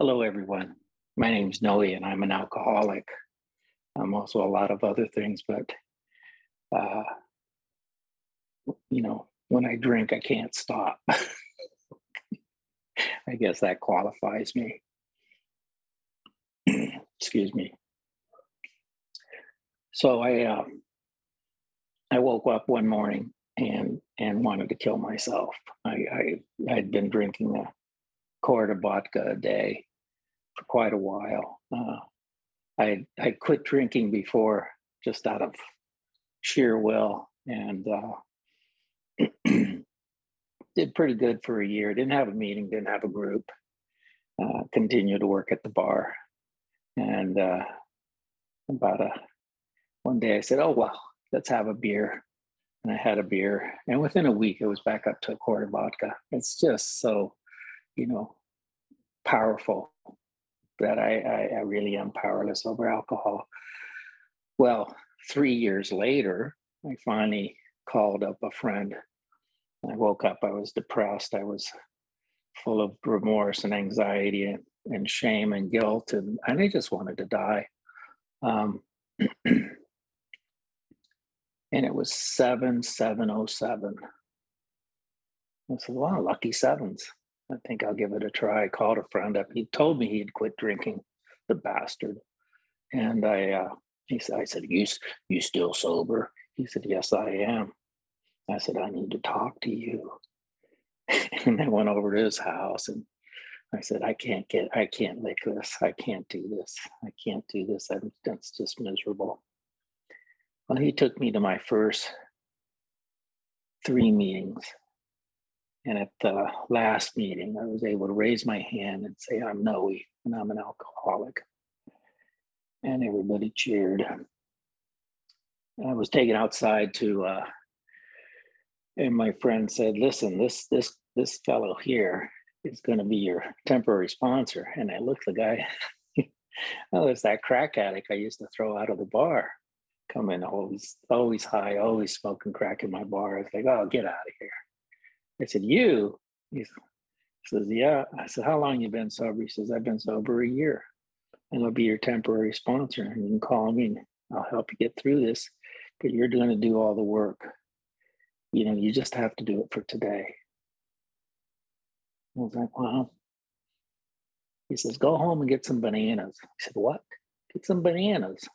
Hello, everyone. My name's Noe, and I'm an alcoholic. I'm also a lot of other things, but uh, you know, when I drink, I can't stop. I guess that qualifies me. Excuse me. So I uh, I woke up one morning and and wanted to kill myself. I, I I'd been drinking a quart of vodka a day for quite a while. Uh, I I quit drinking before just out of sheer will and uh, did pretty good for a year. Didn't have a meeting, didn't have a group. Uh, continued to work at the bar, and uh, about a one day I said, "Oh well, let's have a beer." And I had a beer, and within a week, it was back up to a quart of vodka. It's just so, you know, powerful that I, I, I really am powerless over alcohol. Well, three years later, I finally called up a friend. I woke up, I was depressed, I was full of remorse and anxiety and, and shame and guilt, and, and I just wanted to die. Um, and it was 7707. I said, wow, lucky sevens. I think I'll give it a try. I called a friend up. He told me he'd quit drinking, the bastard. And I, uh, he said, I said, you, you still sober? He said, yes, I am. I said, I need to talk to you. and I went over to his house and I said, I can't get, I can't lick this. I can't do this. I can't do this. I'm, that's just miserable. Well, he took me to my first three meetings and at the last meeting, I was able to raise my hand and say, I'm Noe and I'm an alcoholic. And everybody cheered. I was taken outside to, uh, and my friend said, "Listen, this this this fellow here is going to be your temporary sponsor." And I looked the guy. oh, it's that crack addict I used to throw out of the bar. Coming always always high, always smoking crack in my bar. I was like, "Oh, get out of here." I said, You? He says, Yeah. I said, How long you been sober? He says, I've been sober a year. And I'll be your temporary sponsor. And you can call me and I'll help you get through this. But you're going to do all the work. You know, you just have to do it for today. I was like, Wow. He says, Go home and get some bananas. I said, What? Get some bananas.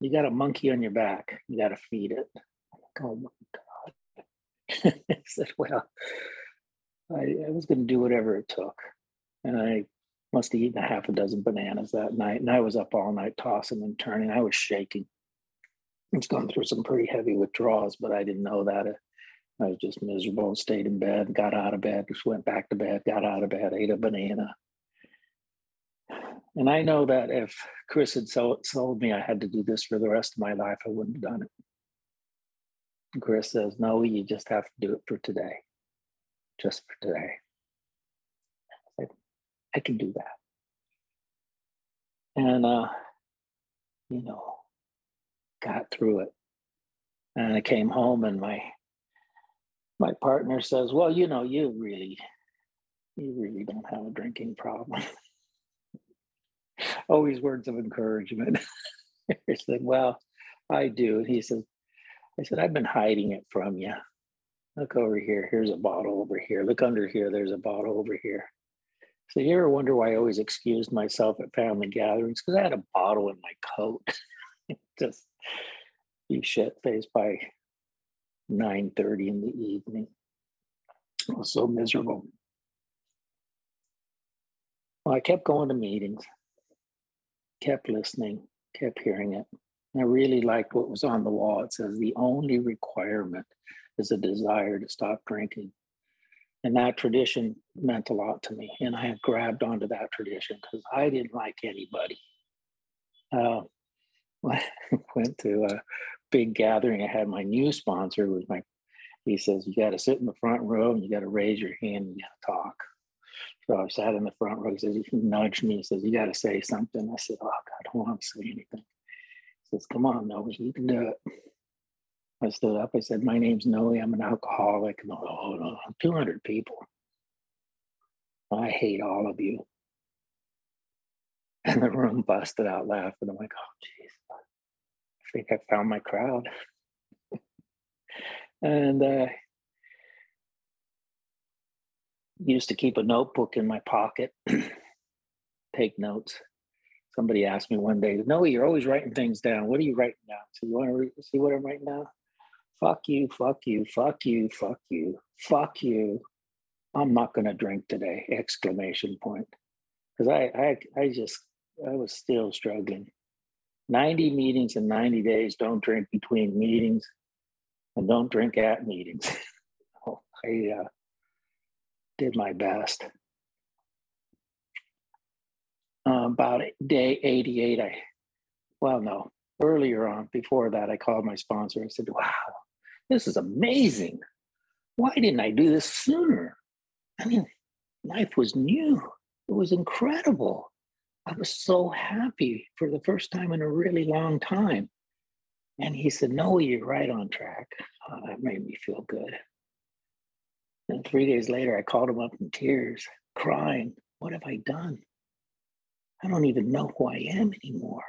You got a monkey on your back. You got to feed it. I'm like, oh my God. I said, well, I, I was going to do whatever it took. And I must have eaten a half a dozen bananas that night. And I was up all night tossing and turning. I was shaking. I was going through some pretty heavy withdrawals, but I didn't know that. Uh, I was just miserable, and stayed in bed, got out of bed, just went back to bed, got out of bed, ate a banana. And I know that if Chris had sold me I had to do this for the rest of my life, I wouldn't have done it. Chris says, no, you just have to do it for today. Just for today. I said, I can do that. And, uh, you know, got through it. And I came home and my my partner says, well, you know, you really, you really don't have a drinking problem. Always words of encouragement. I said, well, I do. And he says, I said, I've been hiding it from you. Look over here. Here's a bottle over here. Look under here. There's a bottle over here. So you ever wonder why I always excused myself at family gatherings? Because I had a bottle in my coat. Just be shit faced by 9:30 in the evening. I was so miserable. Well, I kept going to meetings, kept listening, kept hearing it. I really liked what was on the wall. It says the only requirement is a desire to stop drinking. And that tradition meant a lot to me. And I grabbed onto that tradition because I didn't like anybody. Uh, went to a big gathering. I had my new sponsor was my, he says, you got to sit in the front row and you got to raise your hand and you got to talk. So I sat in the front row. He says, he nudged me. He says, you got to say something. I said, oh, God, I don't want to say anything says, Come on, Noe, you can do it. I stood up. I said, My name's Noe. I'm an alcoholic. No, no, 200 people. I hate all of you. And the room busted out laughing. I'm like, oh, geez, I think I found my crowd. and uh, used to keep a notebook in my pocket, take notes. Somebody asked me one day, No, you're always writing things down. What are you writing down? So you want to re- see what I'm writing down? Fuck you, fuck you, fuck you, fuck you, fuck you. I'm not gonna drink today! Exclamation point. Because I, I I just I was still struggling. 90 meetings in 90 days. Don't drink between meetings and don't drink at meetings. oh, I uh, did my best. Uh, about day 88, I, well, no, earlier on, before that, I called my sponsor. I said, wow, this is amazing. Why didn't I do this sooner? I mean, life was new. It was incredible. I was so happy for the first time in a really long time. And he said, No, you're right on track. Oh, that made me feel good. And three days later, I called him up in tears, crying. What have I done? I don't even know who I am anymore.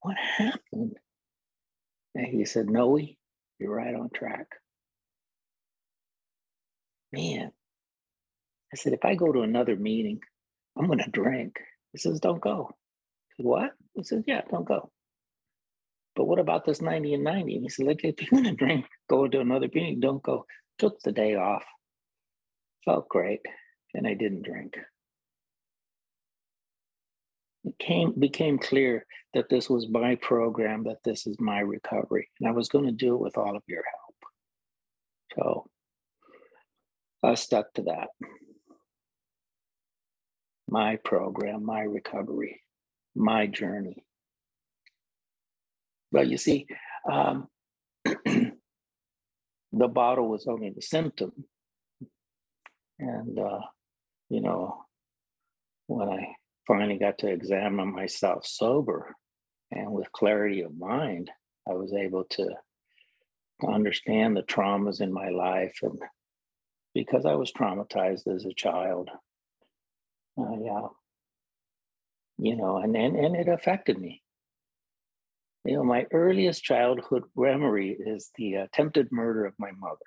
What happened? And he said, Noe, you're right on track. Man, I said, if I go to another meeting, I'm going to drink. He says, don't go. I said, what? He says, yeah, don't go. But what about this 90 and 90? And he said, like, if you're going to drink, go to another meeting, don't go. Took the day off. Felt great. And I didn't drink. It came became clear that this was my program, that this is my recovery. And I was going to do it with all of your help. So I stuck to that my program, my recovery, my journey. But you see, um, the bottle was only the symptom. And, uh, you know, when I finally got to examine myself sober and with clarity of mind, I was able to understand the traumas in my life. And because I was traumatized as a child, uh, you know, and, and, and it affected me. You know, my earliest childhood memory is the attempted murder of my mother.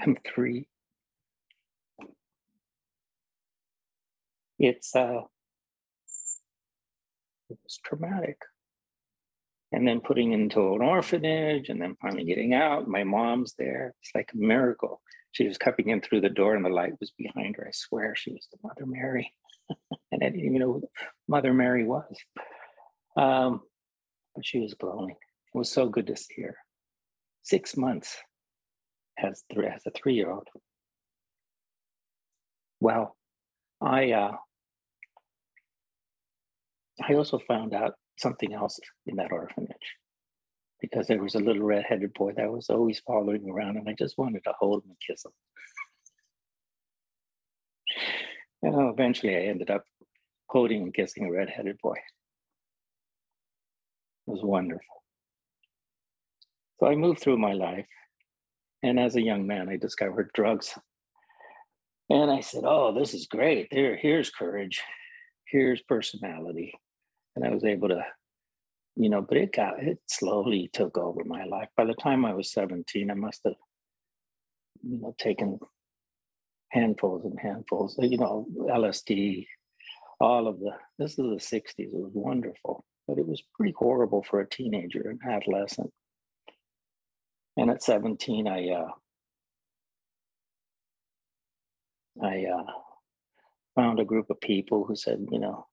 I'm three. It's uh, it was traumatic. And then putting into an orphanage and then finally getting out. My mom's there. It's like a miracle. She was coming in through the door and the light was behind her. I swear she was the Mother Mary. and I didn't even know who Mother Mary was. Um, but she was glowing. It was so good to see her. Six months as, th- as a three year old. Well, I uh, I also found out something else in that orphanage because there was a little red-headed boy that was always following around and I just wanted to hold him and kiss him. And eventually I ended up holding and kissing a red-headed boy. It was wonderful. So I moved through my life. And as a young man, I discovered drugs. And I said, oh, this is great. There, here's courage. Here's personality. And I was able to you know, but it got, it slowly took over my life. By the time I was 17, I must have, you know, taken handfuls and handfuls, you know, LSD, all of the, this is the 60s. It was wonderful, but it was pretty horrible for a teenager and adolescent. And at 17, I, uh, I uh, found a group of people who said, you know,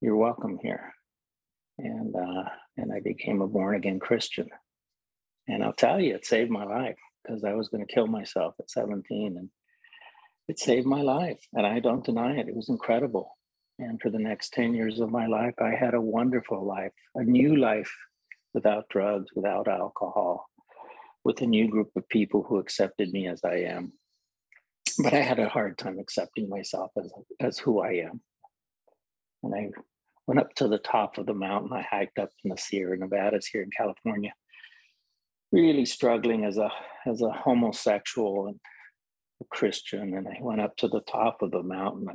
you're welcome here and uh, and I became a born again Christian. And I'll tell you, it saved my life because I was going to kill myself at 17, and it saved my life. And I don't deny it; it was incredible. And for the next 10 years of my life, I had a wonderful life, a new life without drugs, without alcohol, with a new group of people who accepted me as I am. But I had a hard time accepting myself as, as who I am. And I went up to the top of the mountain. I hiked up in the Sierra Nevadas here in California, really struggling as a as a homosexual and a Christian. And I went up to the top of the mountain.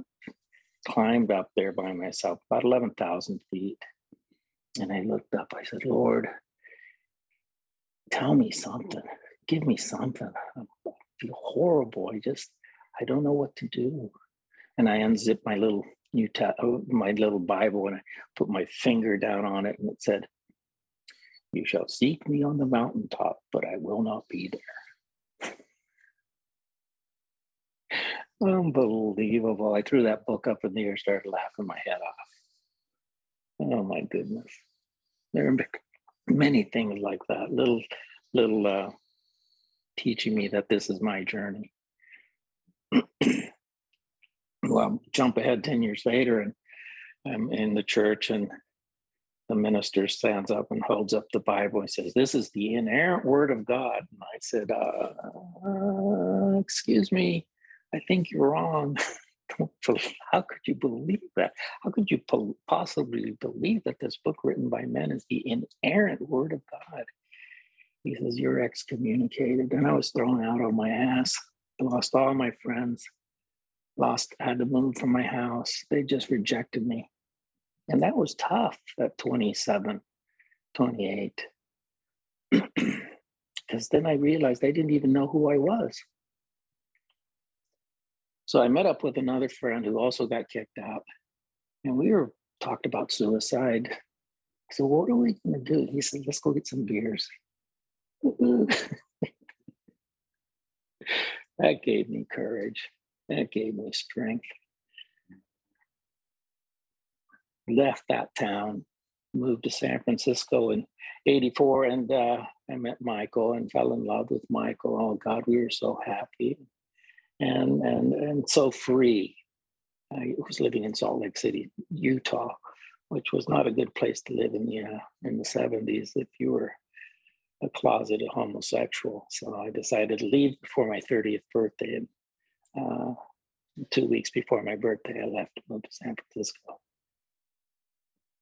climbed up there by myself, about 11,000 feet. And I looked up, I said, Lord, tell me something, give me something. I feel horrible. I just, I don't know what to do. And I unzipped my little New oh, my little Bible and I put my finger down on it and it said, You shall seek me on the mountaintop, but I will not be there. Unbelievable. I threw that book up in the air, started laughing my head off. Oh my goodness. There are many things like that, little, little uh, teaching me that this is my journey. well, jump ahead 10 years later, and I'm in the church, and the minister stands up and holds up the Bible and says, This is the inerrant word of God. And I said, uh, uh, Excuse me, I think you're wrong. How could you believe that? How could you possibly believe that this book written by men is the inerrant word of God? He says, You're excommunicated. And I was thrown out on my ass. I lost all my friends lost, had to move from my house. They just rejected me. And that was tough at 27, 28. Because then I realized they didn't even know who I was. So I met up with another friend who also got kicked out. And we were talked about suicide. So what are we going to do? He said, let's go get some beers. that gave me courage. That gave me strength. Left that town, moved to San Francisco in 84, and uh, I met Michael and fell in love with Michael. Oh God, we were so happy and and and so free. I was living in Salt Lake City, Utah, which was not a good place to live in the uh, in the 70s if you were a closeted homosexual. So I decided to leave before my 30th birthday and uh, two weeks before my birthday, I left to move to San Francisco.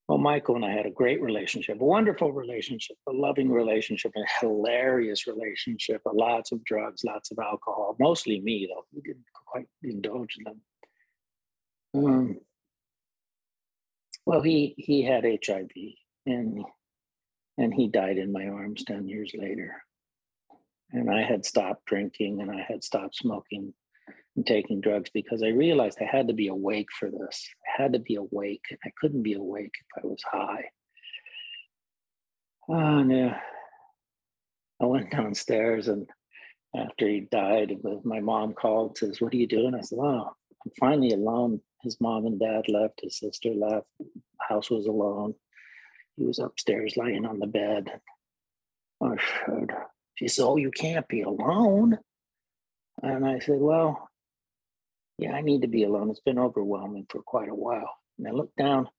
Well, Michael and I had a great relationship, a wonderful relationship, a loving relationship, a hilarious relationship, lots of drugs, lots of alcohol, mostly me, though. We didn't quite indulge in them. Um, well, he he had HIV and and he died in my arms 10 years later. And I had stopped drinking and I had stopped smoking taking drugs because I realized I had to be awake for this. I had to be awake. I couldn't be awake if I was high. Ah, oh, no. I went downstairs and after he died, my mom called, says, What are you doing? I said, Oh, I'm finally alone. His mom and dad left, his sister left, the house was alone. He was upstairs lying on the bed. Oh, she said, Oh, you can't be alone. And I said, Well, yeah, I need to be alone. It's been overwhelming for quite a while. And I look down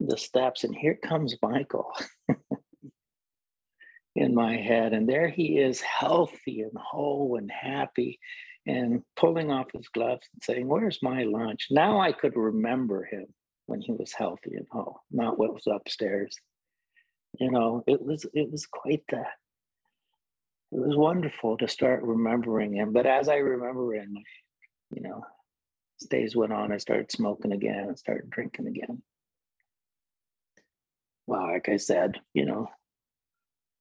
the steps, and here comes Michael in my head. And there he is, healthy and whole and happy, and pulling off his gloves and saying, Where's my lunch? Now I could remember him when he was healthy and whole, not what was upstairs. You know, it was it was quite the it was wonderful to start remembering him. But as I remember him, you know, days went on, I started smoking again and started drinking again. Well, like I said, you know,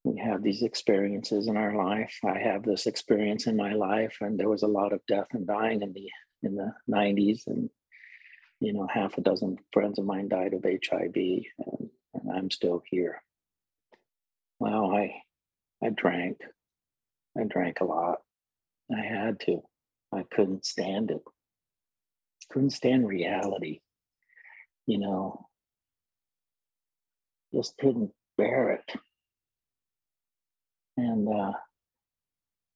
we have these experiences in our life. I have this experience in my life, and there was a lot of death and dying in the in the 90s, and you know, half a dozen friends of mine died of HIV, and, and I'm still here. Well, I I drank. I drank a lot. I had to. I couldn't stand it couldn't stand reality, you know, just couldn't bear it. And uh,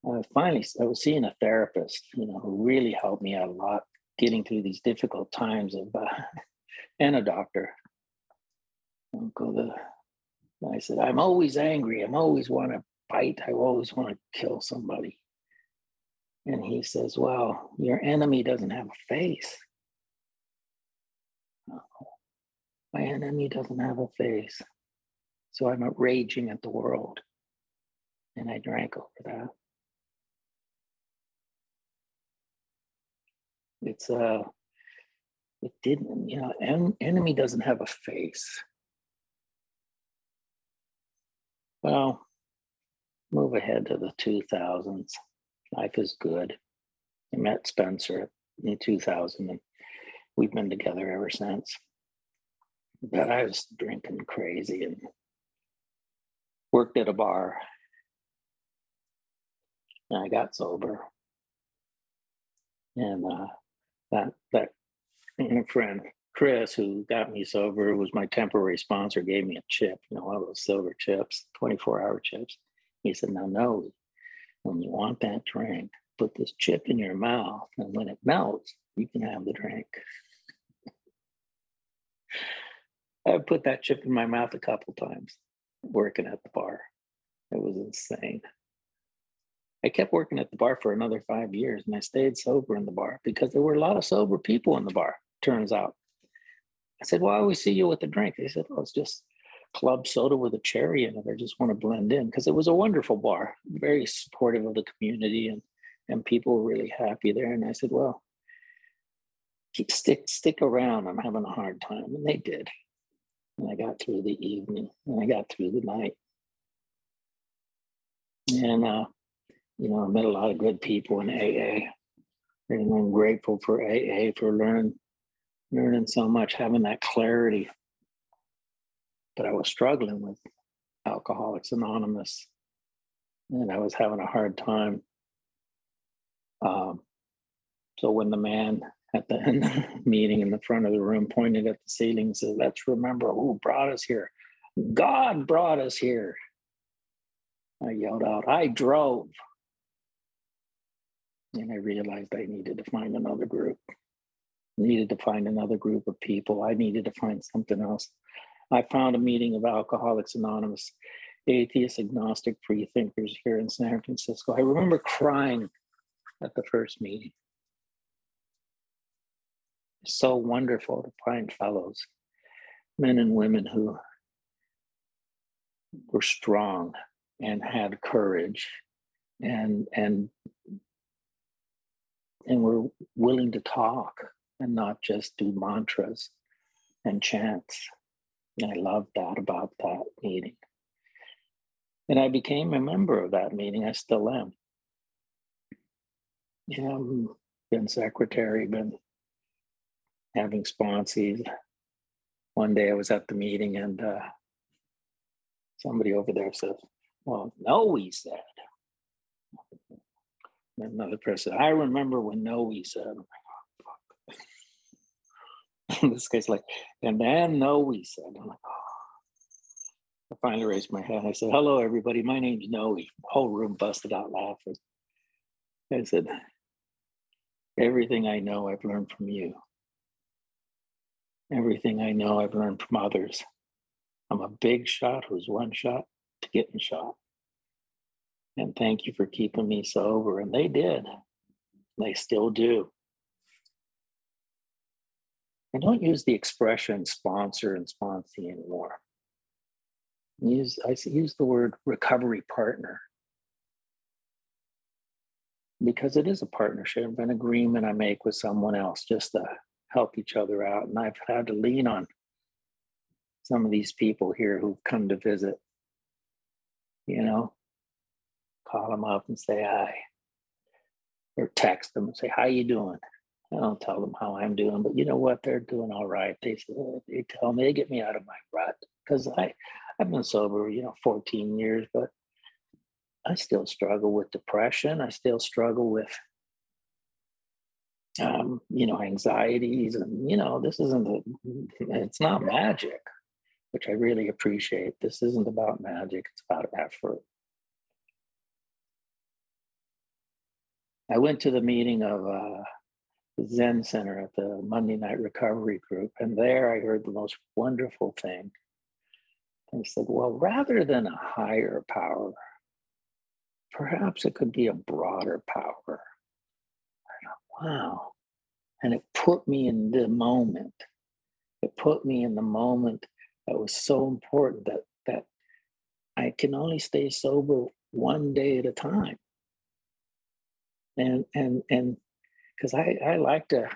I finally, I was seeing a therapist, you know, who really helped me out a lot getting through these difficult times of, uh, and a doctor. Uncle, the, I said, I'm always angry. I'm always want to fight. I always want to kill somebody. And he says, Well, your enemy doesn't have a face. My enemy doesn't have a face. So I'm raging at the world. And I drank over that. It's uh it didn't, you know, en- enemy doesn't have a face. Well, move ahead to the 2000s. Life is good. I met Spencer in 2000 and we've been together ever since. But I was drinking crazy and worked at a bar. And I got sober. And uh, that that friend Chris, who got me sober, was my temporary sponsor, gave me a chip, you know, one of those silver chips, 24 hour chips. He said, Now, no, when you want that drink, put this chip in your mouth, and when it melts, you can have the drink. I put that chip in my mouth a couple times working at the bar. It was insane. I kept working at the bar for another five years and I stayed sober in the bar because there were a lot of sober people in the bar, turns out. I said, Well, I always see you with a drink. They said, Oh, it's just club soda with a cherry in it. I just want to blend in because it was a wonderful bar, very supportive of the community and and people were really happy there. And I said, Well, keep stick stick around. I'm having a hard time. And they did. And I got through the evening and I got through the night. And uh, you know, I met a lot of good people in AA. And I'm grateful for AA for learning learning so much, having that clarity. But I was struggling with Alcoholics Anonymous, and I was having a hard time. Um, so when the man at the meeting in the front of the room pointed at the ceiling and said, Let's remember who brought us here. God brought us here. I yelled out, I drove. And I realized I needed to find another group needed to find another group of people. I needed to find something else. I found a meeting of Alcoholics Anonymous, atheist, agnostic, free thinkers here in San Francisco. I remember crying at the first meeting. So wonderful to find fellows, men and women who were strong and had courage and and and were willing to talk and not just do mantras and chants. And I loved that about that meeting. And I became a member of that meeting. I still am. Yeah, been secretary, been having sponsees. One day I was at the meeting and uh, somebody over there said, Well, no, he said. another person, I remember when no, he said. this guy's like, and then Noe said, I'm like, oh. I finally raised my hand. I said, hello, everybody. My name's Noe. Whole room busted out laughing. I said, everything I know, I've learned from you. Everything I know, I've learned from others. I'm a big shot who's one shot to getting shot. And thank you for keeping me sober. And they did. They still do. I don't use the expression sponsor and sponsee anymore. Use, I use the word recovery partner because it is a partnership, an agreement I make with someone else just to help each other out. And I've had to lean on some of these people here who've come to visit, you know, call them up and say hi or text them and say, how you doing? I don't tell them how I'm doing, but you know what? They're doing all right. They they tell me they get me out of my rut because I I've been sober, you know, 14 years, but I still struggle with depression. I still struggle with um, you know, anxieties, and you know, this isn't a, it's not magic, which I really appreciate. This isn't about magic; it's about effort. I went to the meeting of uh, Zen Center at the Monday Night Recovery Group. And there I heard the most wonderful thing. I said, well, rather than a higher power, perhaps it could be a broader power. Wow. And it put me in the moment. It put me in the moment that was so important that that I can only stay sober one day at a time. And and and because I, I like to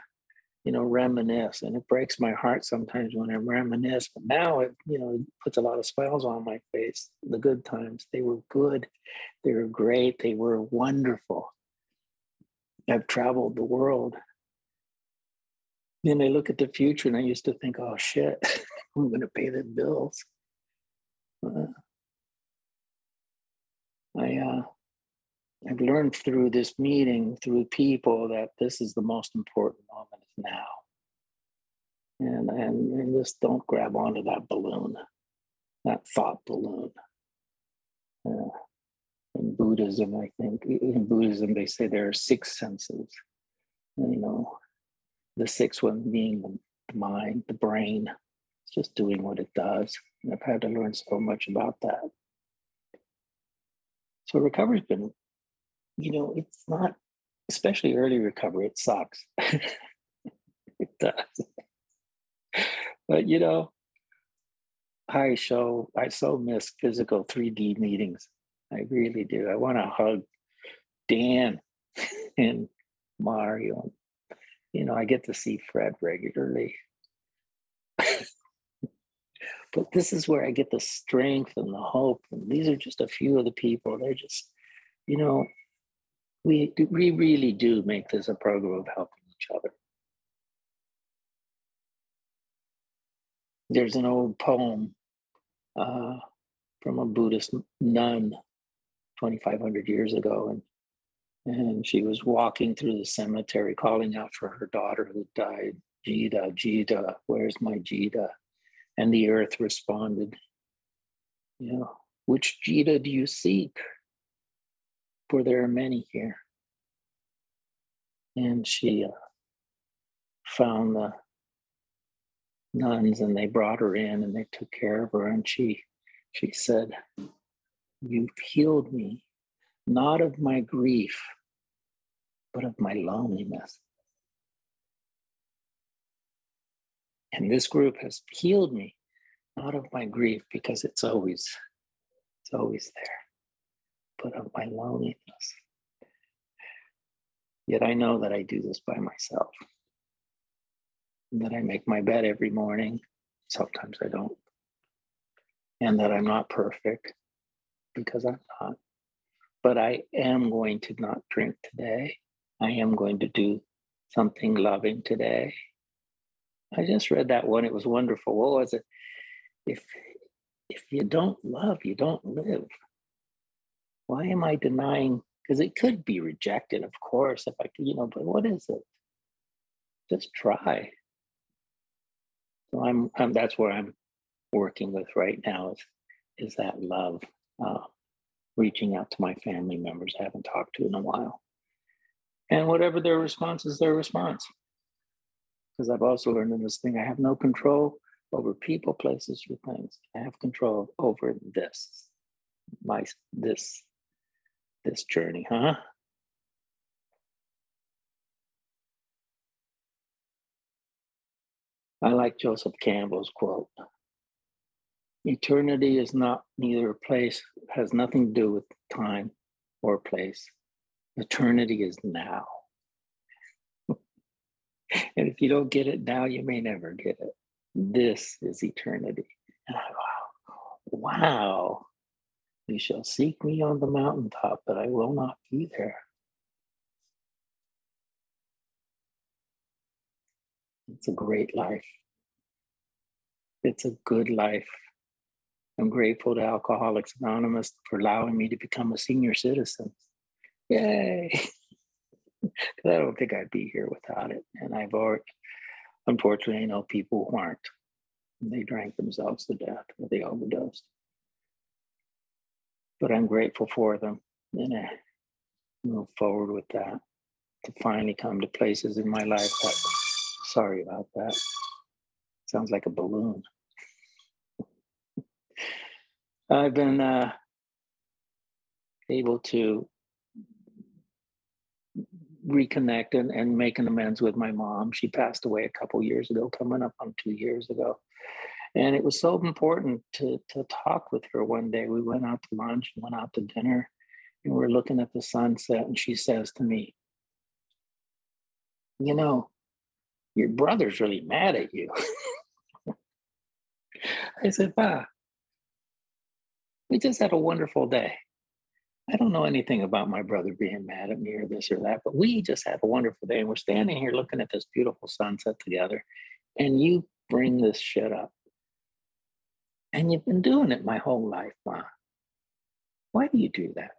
you know, reminisce. And it breaks my heart sometimes when I reminisce. But now it, you know, puts a lot of smiles on my face. The good times, they were good. They were great. They were wonderful. I've traveled the world. Then I look at the future and I used to think, oh shit, I'm going to pay the bills. Uh, I, uh, I've learned through this meeting, through people, that this is the most important moment now. And, and, and just don't grab onto that balloon, that thought balloon. Uh, in Buddhism, I think, in Buddhism, they say there are six senses. You know, the sixth one being the mind, the brain, it's just doing what it does. And I've had to learn so much about that. So recovery's been you know, it's not, especially early recovery, it sucks. it does. But, you know, I show, I so miss physical 3D meetings. I really do. I want to hug Dan and Mario. You know, I get to see Fred regularly. but this is where I get the strength and the hope. And these are just a few of the people. They're just, you know, we, we really do make this a program of helping each other. There's an old poem uh, from a Buddhist nun 2,500 years ago, and, and she was walking through the cemetery calling out for her daughter who died, Jida, Jida, where's my Jida? And the earth responded, you know, which Jida do you seek? for there are many here. And she uh, found the nuns and they brought her in and they took care of her. And she, she said, You've healed me, not of my grief, but of my loneliness. And this group has healed me, not of my grief, because it's always, it's always there but of my loneliness. Yet I know that I do this by myself. That I make my bed every morning. Sometimes I don't. And that I'm not perfect because I'm not. But I am going to not drink today. I am going to do something loving today. I just read that one. It was wonderful. What was it? If if you don't love, you don't live why am I denying? Because it could be rejected, of course, if I could, you know, but what is it? Just try. So I'm, I'm that's where I'm working with right now is, is that love, uh, reaching out to my family members I haven't talked to in a while. And whatever their response is, their response. Because I've also learned in this thing, I have no control over people, places, or things. I have control over this, my this this journey, huh? I like Joseph Campbell's quote. Eternity is not neither a place, has nothing to do with time or place. Eternity is now. and if you don't get it now, you may never get it. This is eternity. And I go, wow. You shall seek me on the mountaintop, but I will not be there. It's a great life. It's a good life. I'm grateful to Alcoholics Anonymous for allowing me to become a senior citizen. Yay! I don't think I'd be here without it. And I've already, unfortunately, I know people who aren't. They drank themselves to death or they overdosed but I'm grateful for them and I move forward with that to finally come to places in my life that, sorry about that. Sounds like a balloon. I've been uh, able to reconnect and, and make an amends with my mom. She passed away a couple years ago, coming up on two years ago. And it was so important to, to talk with her one day. We went out to lunch went out to dinner, and we are looking at the sunset. And she says to me, You know, Your brother's really mad at you. I said, Pa, we just had a wonderful day. I don't know anything about my brother being mad at me or this or that, but we just had a wonderful day. And we're standing here looking at this beautiful sunset together. And you bring this shit up. And you've been doing it my whole life, Ma. Why do you do that?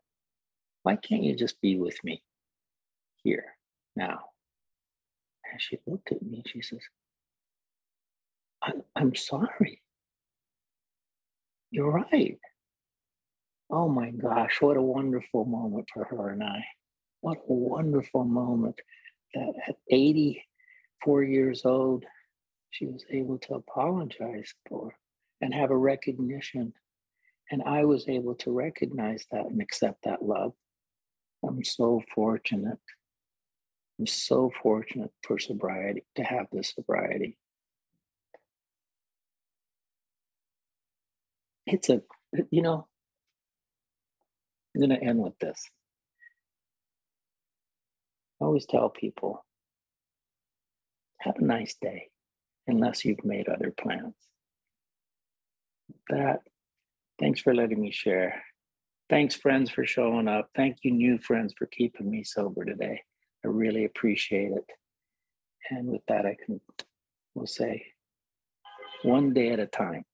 Why can't you just be with me here now? And she looked at me she says, I, I'm sorry. You're right. Oh my gosh, what a wonderful moment for her and I. What a wonderful moment that at 84 years old, she was able to apologize for and have a recognition. And I was able to recognize that and accept that love. I'm so fortunate. I'm so fortunate for sobriety to have this sobriety. It's a, you know, I'm going to end with this. I always tell people have a nice day unless you've made other plans. That, thanks for letting me share. Thanks, friends, for showing up. Thank you, new friends, for keeping me sober today. I really appreciate it. And with that, I can, we'll say, one day at a time.